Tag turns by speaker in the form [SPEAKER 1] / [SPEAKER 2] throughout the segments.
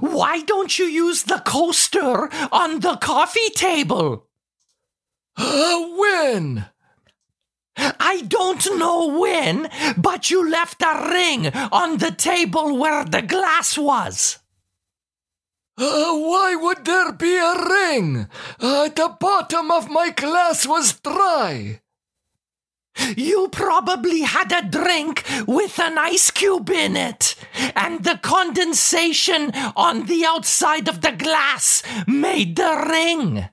[SPEAKER 1] Why don't you use the coaster on the coffee table?
[SPEAKER 2] When?
[SPEAKER 1] I don't know when, but you left a ring on the table where the glass was.
[SPEAKER 2] Uh, why would there be a ring? Uh, the bottom of my glass was dry.
[SPEAKER 1] You probably had a drink with an ice cube in it, and the condensation on the outside of the glass made the ring.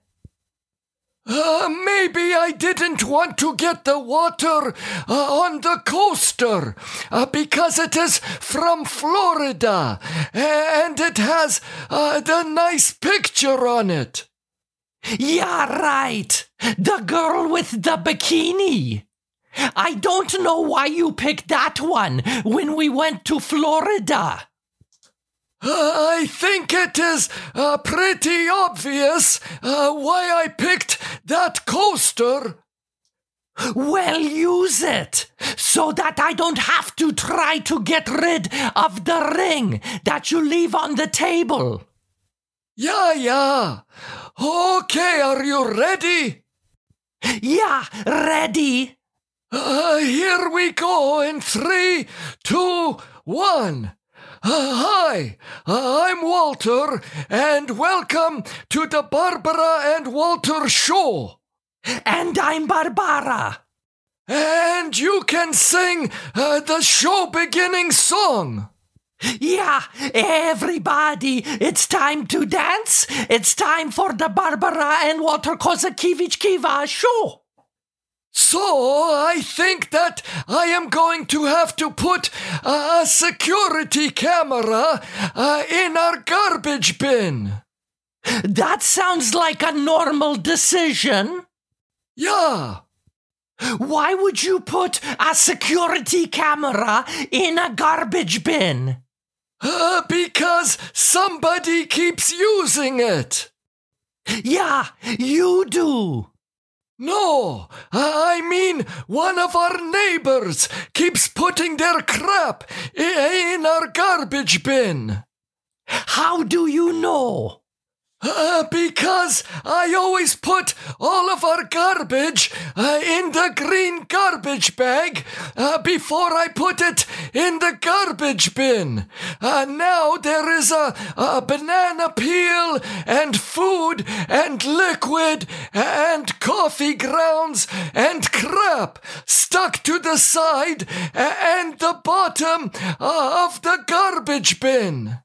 [SPEAKER 2] Uh, maybe I didn't want to get the water uh, on the coaster uh, because it is from Florida and it has uh, the nice picture on it.
[SPEAKER 1] Yeah, right. The girl with the bikini. I don't know why you picked that one when we went to Florida.
[SPEAKER 2] I think it is uh, pretty obvious uh, why I picked that coaster.
[SPEAKER 1] Well, use it so that I don't have to try to get rid of the ring that you leave on the table.
[SPEAKER 2] Yeah, yeah. Okay, are you ready?
[SPEAKER 1] Yeah, ready.
[SPEAKER 2] Uh, here we go in three, two, one. Uh, hi, uh, I'm Walter, and welcome to the Barbara and Walter Show.
[SPEAKER 1] And I'm Barbara.
[SPEAKER 2] And you can sing uh, the show beginning song.
[SPEAKER 1] Yeah, everybody, it's time to dance. It's time for the Barbara and Walter Kozakiewicz Kiva show.
[SPEAKER 2] So I think that I am going to have to put a security camera uh, in our garbage bin.
[SPEAKER 1] That sounds like a normal decision.
[SPEAKER 2] Yeah.
[SPEAKER 1] Why would you put a security camera in a garbage bin?
[SPEAKER 2] Uh, because somebody keeps using it.
[SPEAKER 1] Yeah, you do.
[SPEAKER 2] No, I mean one of our neighbors keeps putting their crap in our garbage bin.
[SPEAKER 1] How do you know?
[SPEAKER 2] Uh, because I always put all of our garbage uh, in the green garbage bag uh, before I put it in the garbage bin. Uh, now there is a, a banana peel and food and liquid and coffee grounds and crap stuck to the side and the bottom uh, of the garbage bin.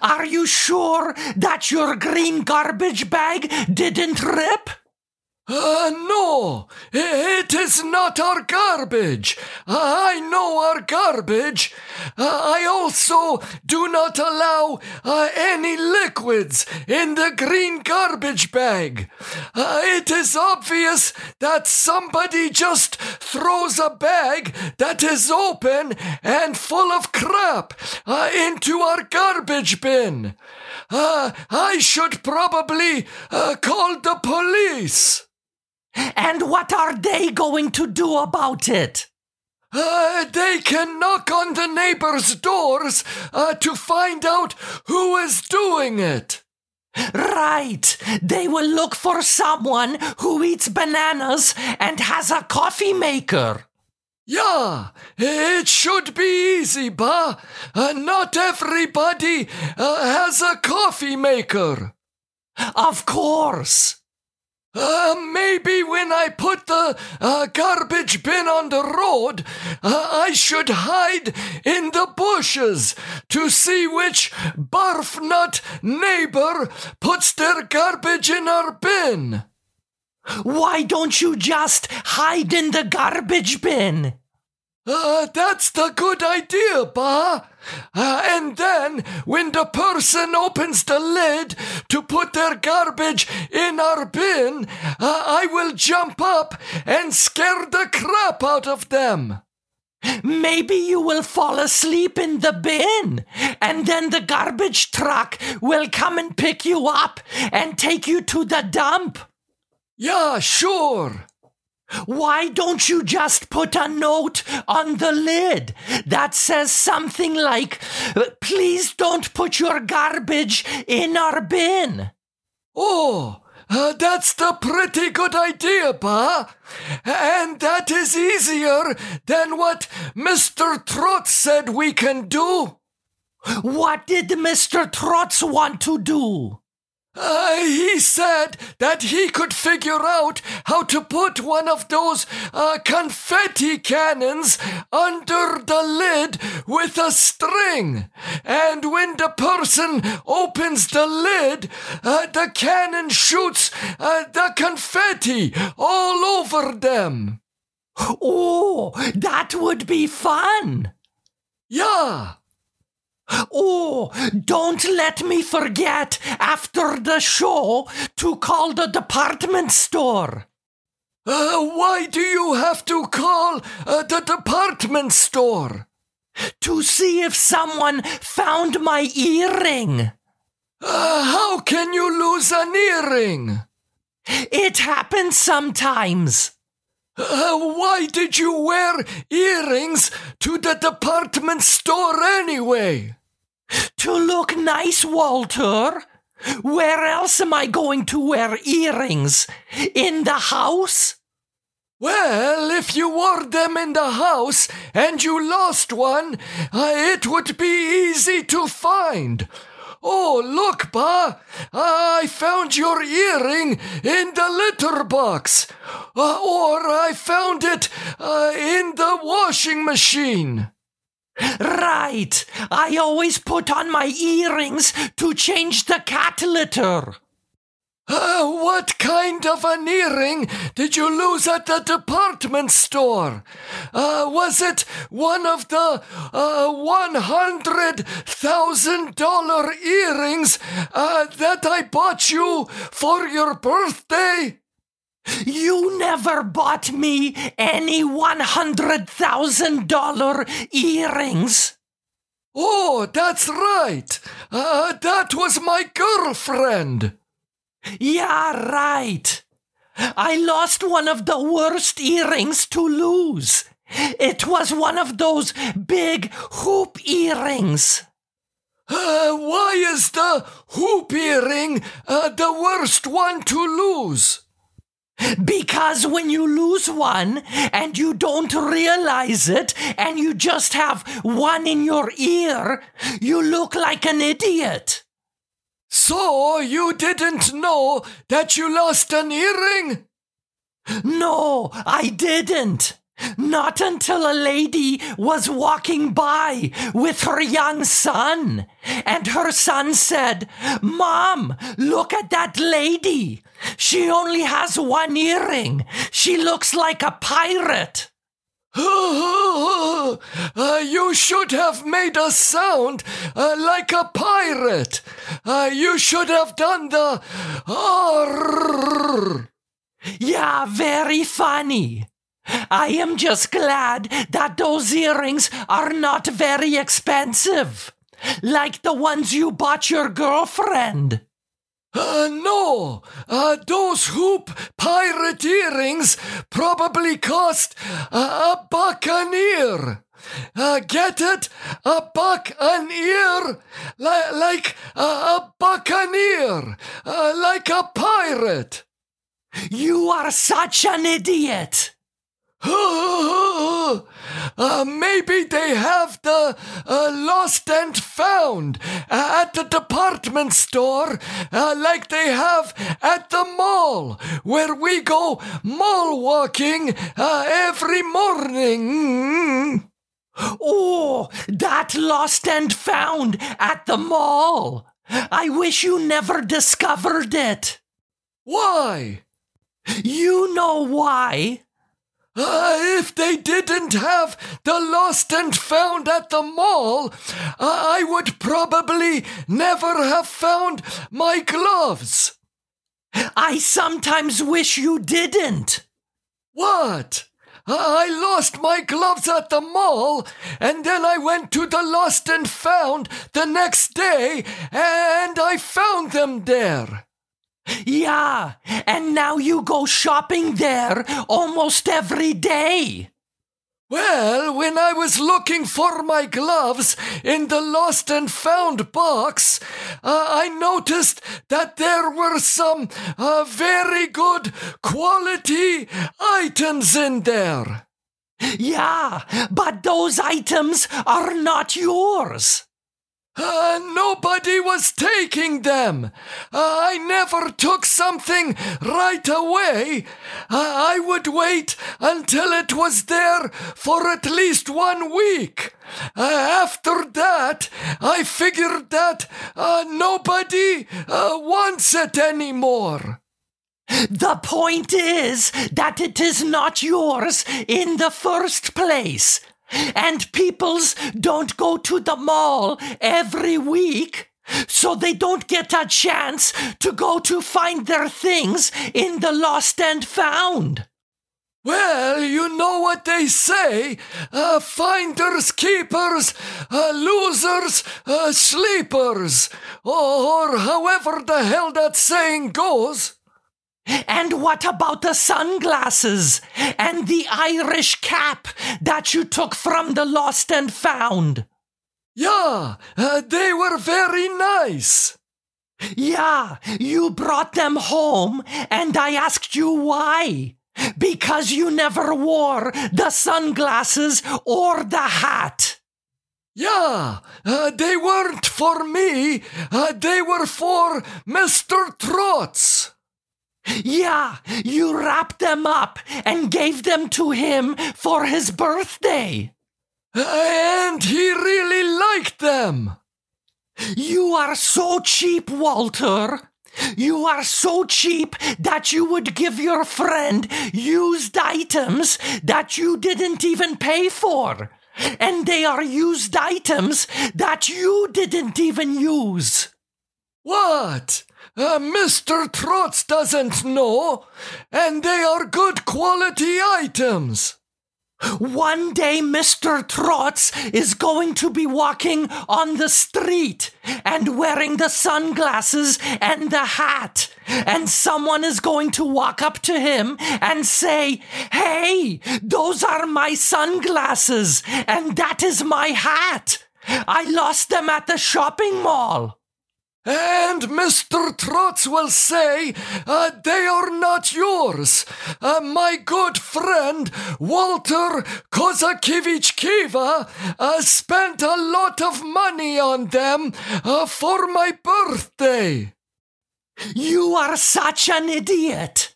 [SPEAKER 1] Are you sure that your green garbage bag didn't rip?
[SPEAKER 2] Uh, no, it is not our garbage. I know our garbage. Uh, I also do not allow uh, any liquids in the green garbage bag. Uh, it is obvious that somebody just throws a bag that is open and full of crap uh, into our garbage bin. I should probably call the police.
[SPEAKER 1] And what are they going to do about it?
[SPEAKER 2] Uh, they can knock on the neighbors' doors uh, to find out who is doing it.
[SPEAKER 1] Right. They will look for someone who eats bananas and has a coffee maker.
[SPEAKER 2] Yeah, it should be easy, ba. Uh, not everybody uh, has a coffee maker.
[SPEAKER 1] Of course.
[SPEAKER 2] Uh, maybe when I put the uh, garbage bin on the road, uh, I should hide in the bushes to see which barf nut neighbor puts their garbage in our bin.
[SPEAKER 1] Why don't you just hide in the garbage bin?
[SPEAKER 2] Uh, that's the good idea, Ba. Uh, and then, when the person opens the lid to put their garbage in our bin, uh, I will jump up and scare the crap out of them.
[SPEAKER 1] Maybe you will fall asleep in the bin, and then the garbage truck will come and pick you up and take you to the dump.
[SPEAKER 2] Yeah, sure.
[SPEAKER 1] Why don't you just put a note on the lid that says something like, please don't put your garbage in our bin?
[SPEAKER 2] Oh, uh, that's the pretty good idea, Pa. And that is easier than what Mr. Trotz said we can do.
[SPEAKER 1] What did Mr. Trotz want to do?
[SPEAKER 2] Uh, he said that he could figure out how to put one of those uh, confetti cannons under the lid with a string. And when the person opens the lid, uh, the cannon shoots uh, the confetti all over them.
[SPEAKER 1] Oh, that would be fun.
[SPEAKER 2] Yeah.
[SPEAKER 1] Oh, don't let me forget after the show to call the department store.
[SPEAKER 2] Uh, why do you have to call uh, the department store?
[SPEAKER 1] To see if someone found my earring.
[SPEAKER 2] Uh, how can you lose an earring?
[SPEAKER 1] It happens sometimes.
[SPEAKER 2] Uh, why did you wear earrings to the department store anyway?
[SPEAKER 1] To look nice, Walter. Where else am I going to wear earrings? In the house?
[SPEAKER 2] Well, if you wore them in the house and you lost one, uh, it would be easy to find. Oh, look, Pa! I found your earring in the litter box. Uh, or I found it uh, in the washing machine.
[SPEAKER 1] Right. I always put on my earrings to change the cat litter.
[SPEAKER 2] Uh, what kind of an earring did you lose at the department store? Uh, was it one of the uh, $100,000 earrings that I bought you for your birthday?
[SPEAKER 1] You never bought me any $100,000 earrings.
[SPEAKER 2] Oh, that's right. Uh, that was my girlfriend.
[SPEAKER 1] Yeah, right. I lost one of the worst earrings to lose. It was one of those big hoop earrings.
[SPEAKER 2] Uh, why is the hoop earring uh, the worst one to lose?
[SPEAKER 1] Because when you lose one and you don't realize it and you just have one in your ear, you look like an idiot.
[SPEAKER 2] So you didn't know that you lost an earring?
[SPEAKER 1] No, I didn't. Not until a lady was walking by with her young son, and her son said, Mom, look at that lady. She only has one earring. She looks like a pirate.
[SPEAKER 2] uh, you should have made a sound uh, like a pirate. Uh, you should have done the. Arr.
[SPEAKER 1] Yeah, very funny. I am just glad that those earrings are not very expensive, like the ones you bought your girlfriend.
[SPEAKER 2] Uh, no, uh, those hoop pirate earrings probably cost uh, a buck an ear. Uh, get it? A buck an ear? Li- like uh, a buccaneer, uh, like a pirate.
[SPEAKER 1] You are such an idiot.
[SPEAKER 2] uh, maybe they have the uh, lost and found uh, at the department store, uh, like they have at the mall, where we go mall walking uh, every morning.
[SPEAKER 1] Oh, that lost and found at the mall. I wish you never discovered it.
[SPEAKER 2] Why?
[SPEAKER 1] You know why.
[SPEAKER 2] Uh, if they didn't have the lost and found at the mall, uh, I would probably never have found my gloves.
[SPEAKER 1] I sometimes wish you didn't.
[SPEAKER 2] What? Uh, I lost my gloves at the mall, and then I went to the lost and found the next day, and I found them there.
[SPEAKER 1] Yeah, and now you go shopping there almost every day.
[SPEAKER 2] Well, when I was looking for my gloves in the lost and found box, uh, I noticed that there were some uh, very good quality items in there.
[SPEAKER 1] Yeah, but those items are not yours.
[SPEAKER 2] Uh, nobody was taking them. Uh, I never took something right away. Uh, I would wait until it was there for at least one week. After that, I figured that nobody wants it anymore.
[SPEAKER 1] The point is that it is not yours in the first place. And peoples don't go to the mall every week. So they don't get a chance to go to find their things in the lost and found.
[SPEAKER 2] Well, you know what they say uh, finders, keepers, uh, losers, uh, sleepers, or however the hell that saying goes.
[SPEAKER 1] And what about the sunglasses and the Irish cap that you took from the lost and found?
[SPEAKER 2] Yeah, uh, they were very nice.
[SPEAKER 1] Yeah, you brought them home and I asked you why. Because you never wore the sunglasses or the hat.
[SPEAKER 2] Yeah, uh, they weren't for me, uh, they were for Mr. Trotz.
[SPEAKER 1] Yeah, you wrapped them up and gave them to him for his birthday.
[SPEAKER 2] And he really liked them.
[SPEAKER 1] You are so cheap, Walter. You are so cheap that you would give your friend used items that you didn't even pay for. And they are used items that you didn't even use.
[SPEAKER 2] What? Uh, Mr. Trotz doesn't know, and they are good quality items.
[SPEAKER 1] One day, Mr. Trotz is going to be walking on the street and wearing the sunglasses and the hat. And someone is going to walk up to him and say, Hey, those are my sunglasses, and that is my hat. I lost them at the shopping mall.
[SPEAKER 2] And Mr. Trotz will say, uh, they are not yours. Uh, my good friend Walter Kozakiewicz Kiva uh, spent a lot of money on them uh, for my birthday.
[SPEAKER 1] You are such an idiot.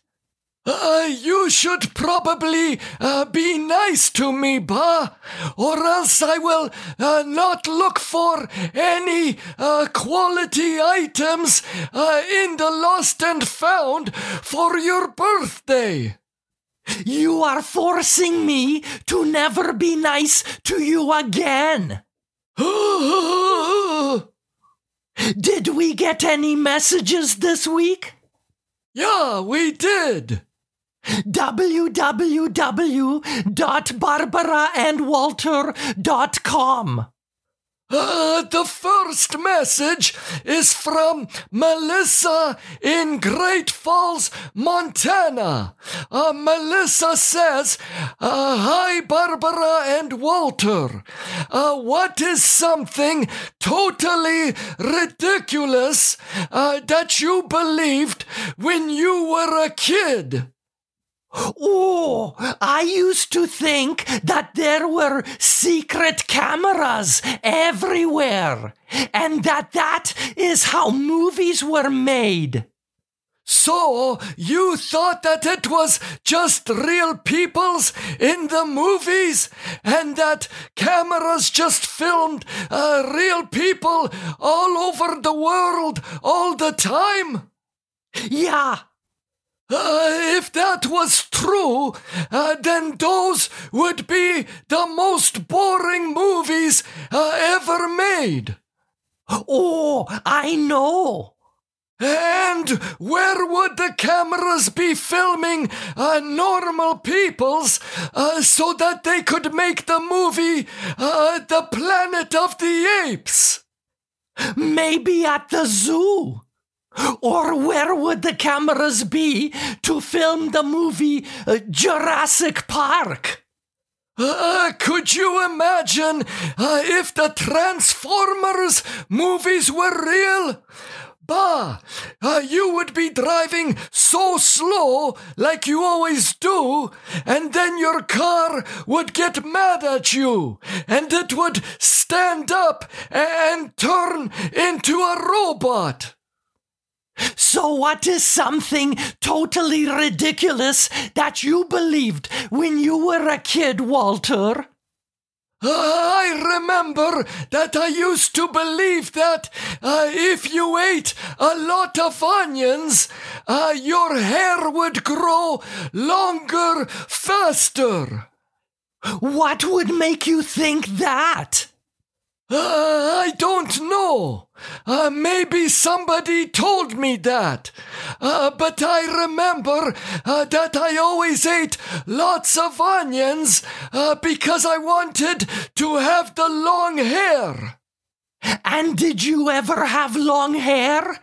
[SPEAKER 2] Uh, you should probably uh, be nice to me, Ba, or else I will uh, not look for any uh, quality items uh, in the lost and found for your birthday.
[SPEAKER 1] You are forcing me to never be nice to you again. Did we get any messages this week?
[SPEAKER 2] Yeah, we did
[SPEAKER 1] www.barbaraandwalter.com.
[SPEAKER 2] Uh, the first message is from Melissa in Great Falls, Montana. Uh, Melissa says, uh, Hi, Barbara and Walter. Uh, what is something totally ridiculous uh, that you believed when you were a kid?
[SPEAKER 1] Oh, I used to think that there were secret cameras everywhere, and that that is how movies were made.
[SPEAKER 2] So, you thought that it was just real peoples in the movies, and that cameras just filmed uh, real people all over the world all the time?
[SPEAKER 1] Yeah,
[SPEAKER 2] if that was true, uh, then those would be the most boring movies uh, ever made.
[SPEAKER 1] Oh, I know.
[SPEAKER 2] And where would the cameras be filming uh, normal peoples uh, so that they could make the movie uh, The Planet of the Apes?
[SPEAKER 1] Maybe at the zoo. Or where would the cameras be to film the movie uh, Jurassic Park?
[SPEAKER 2] Uh, could you imagine uh, if the Transformers movies were real? Bah! Uh, you would be driving so slow, like you always do, and then your car would get mad at you, and it would stand up and turn into a robot.
[SPEAKER 1] So, what is something totally ridiculous that you believed when you were a kid, Walter?
[SPEAKER 2] I remember that I used to believe that uh, if you ate a lot of onions, uh, your hair would grow longer faster.
[SPEAKER 1] What would make you think that?
[SPEAKER 2] Uh, I don't know. Uh, maybe somebody told me that. Uh, but I remember uh, that I always ate lots of onions uh, because I wanted to have the long hair.
[SPEAKER 1] And did you ever have long hair?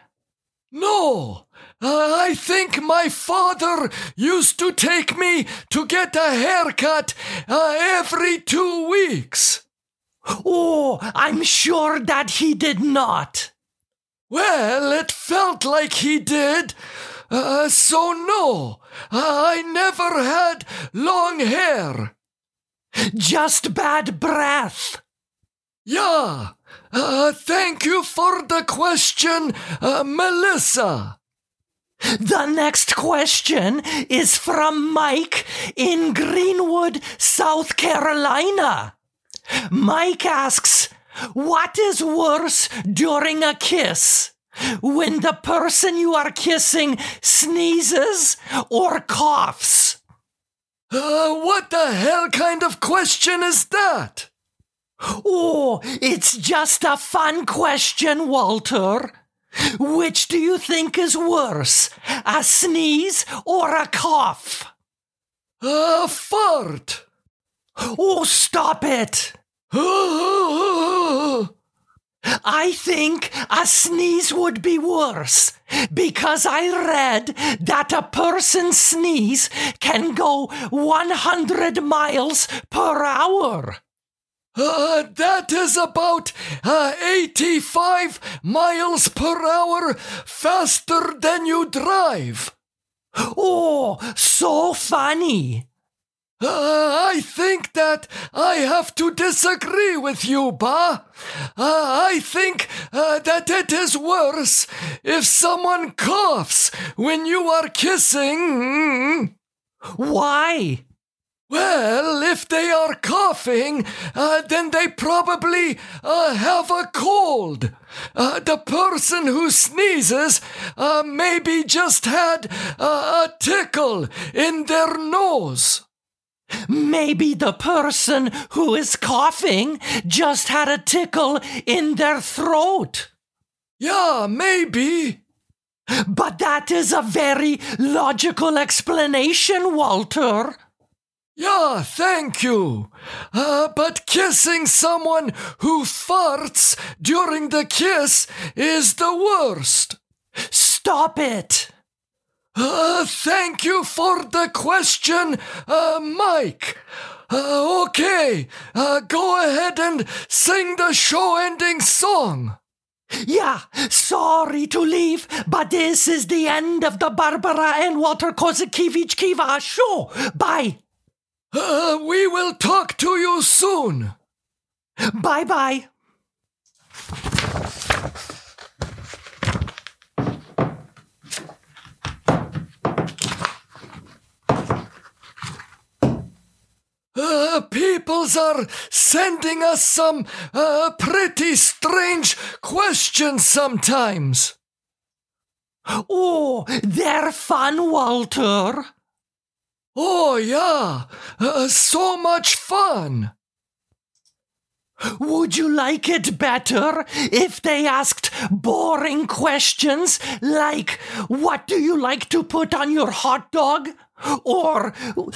[SPEAKER 2] No. Uh, I think my father used to take me to get a haircut every two weeks.
[SPEAKER 1] Oh, I'm sure that he did not.
[SPEAKER 2] Well, it felt like he did. Uh, so, no, I never had long hair.
[SPEAKER 1] Just bad breath.
[SPEAKER 2] Yeah. Uh, thank you for the question, uh, Melissa.
[SPEAKER 1] The next question is from Mike in Greenwood, South Carolina. Mike asks, What is worse during a kiss? When the person you are kissing sneezes or coughs?
[SPEAKER 2] Uh, what the hell kind of question is that?
[SPEAKER 1] Oh, it's just a fun question, Walter. Which do you think is worse, a sneeze or a cough?
[SPEAKER 2] A fart.
[SPEAKER 1] Oh, stop it! I think a sneeze would be worse because I read that a person's sneeze can go 100 miles per hour.
[SPEAKER 2] Uh, that is about uh, 85 miles per hour faster than you drive.
[SPEAKER 1] Oh, so funny.
[SPEAKER 2] Uh, I think that I have to disagree with you, Ba. Uh, I think uh, that it is worse if someone coughs when you are kissing.
[SPEAKER 1] Why?
[SPEAKER 2] Well, if they are coughing, uh, then they probably uh, have a cold. Uh, the person who sneezes uh, maybe just had uh, a tickle in their nose.
[SPEAKER 1] Maybe the person who is coughing just had a tickle in their throat.
[SPEAKER 2] Yeah, maybe.
[SPEAKER 1] But that is a very logical explanation, Walter.
[SPEAKER 2] Yeah, thank you. Uh, but kissing someone who farts during the kiss is the worst.
[SPEAKER 1] Stop it.
[SPEAKER 2] Uh, thank you for the question, uh, Mike. Uh, okay, uh, go ahead and sing the show ending song.
[SPEAKER 1] Yeah, sorry to leave, but this is the end of the Barbara and Walter Kozakiewicz Kiva show. Bye.
[SPEAKER 2] Uh, we will talk to you soon.
[SPEAKER 1] Bye bye.
[SPEAKER 2] Uh, peoples are sending us some uh, pretty strange questions sometimes.
[SPEAKER 1] Oh, they're fun, Walter.
[SPEAKER 2] Oh, yeah, uh, so much fun.
[SPEAKER 1] Would you like it better if they asked boring questions like, What do you like to put on your hot dog? Or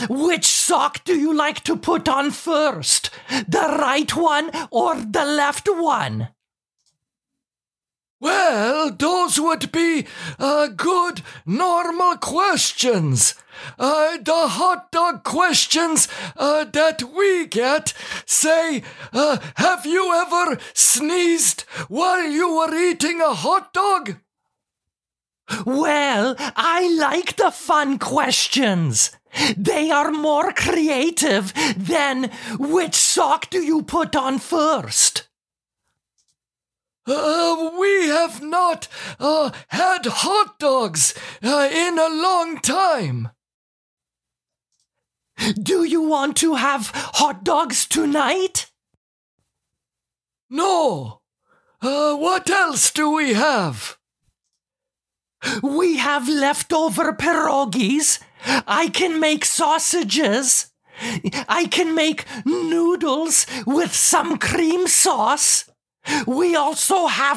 [SPEAKER 1] which sock do you like to put on first? The right one or the left one?
[SPEAKER 2] Well, those would be uh, good, normal questions. Uh, the hot dog questions uh, that we get say, uh, Have you ever sneezed while you were eating a hot dog?
[SPEAKER 1] Well, I like the fun questions. They are more creative than which sock do you put on first?
[SPEAKER 2] Uh, we have not uh, had hot dogs uh, in a long time.
[SPEAKER 1] Do you want to have hot dogs tonight?
[SPEAKER 2] No. Uh, what else do we have?
[SPEAKER 1] We have leftover pierogies. I can make sausages. I can make noodles with some cream sauce. We also have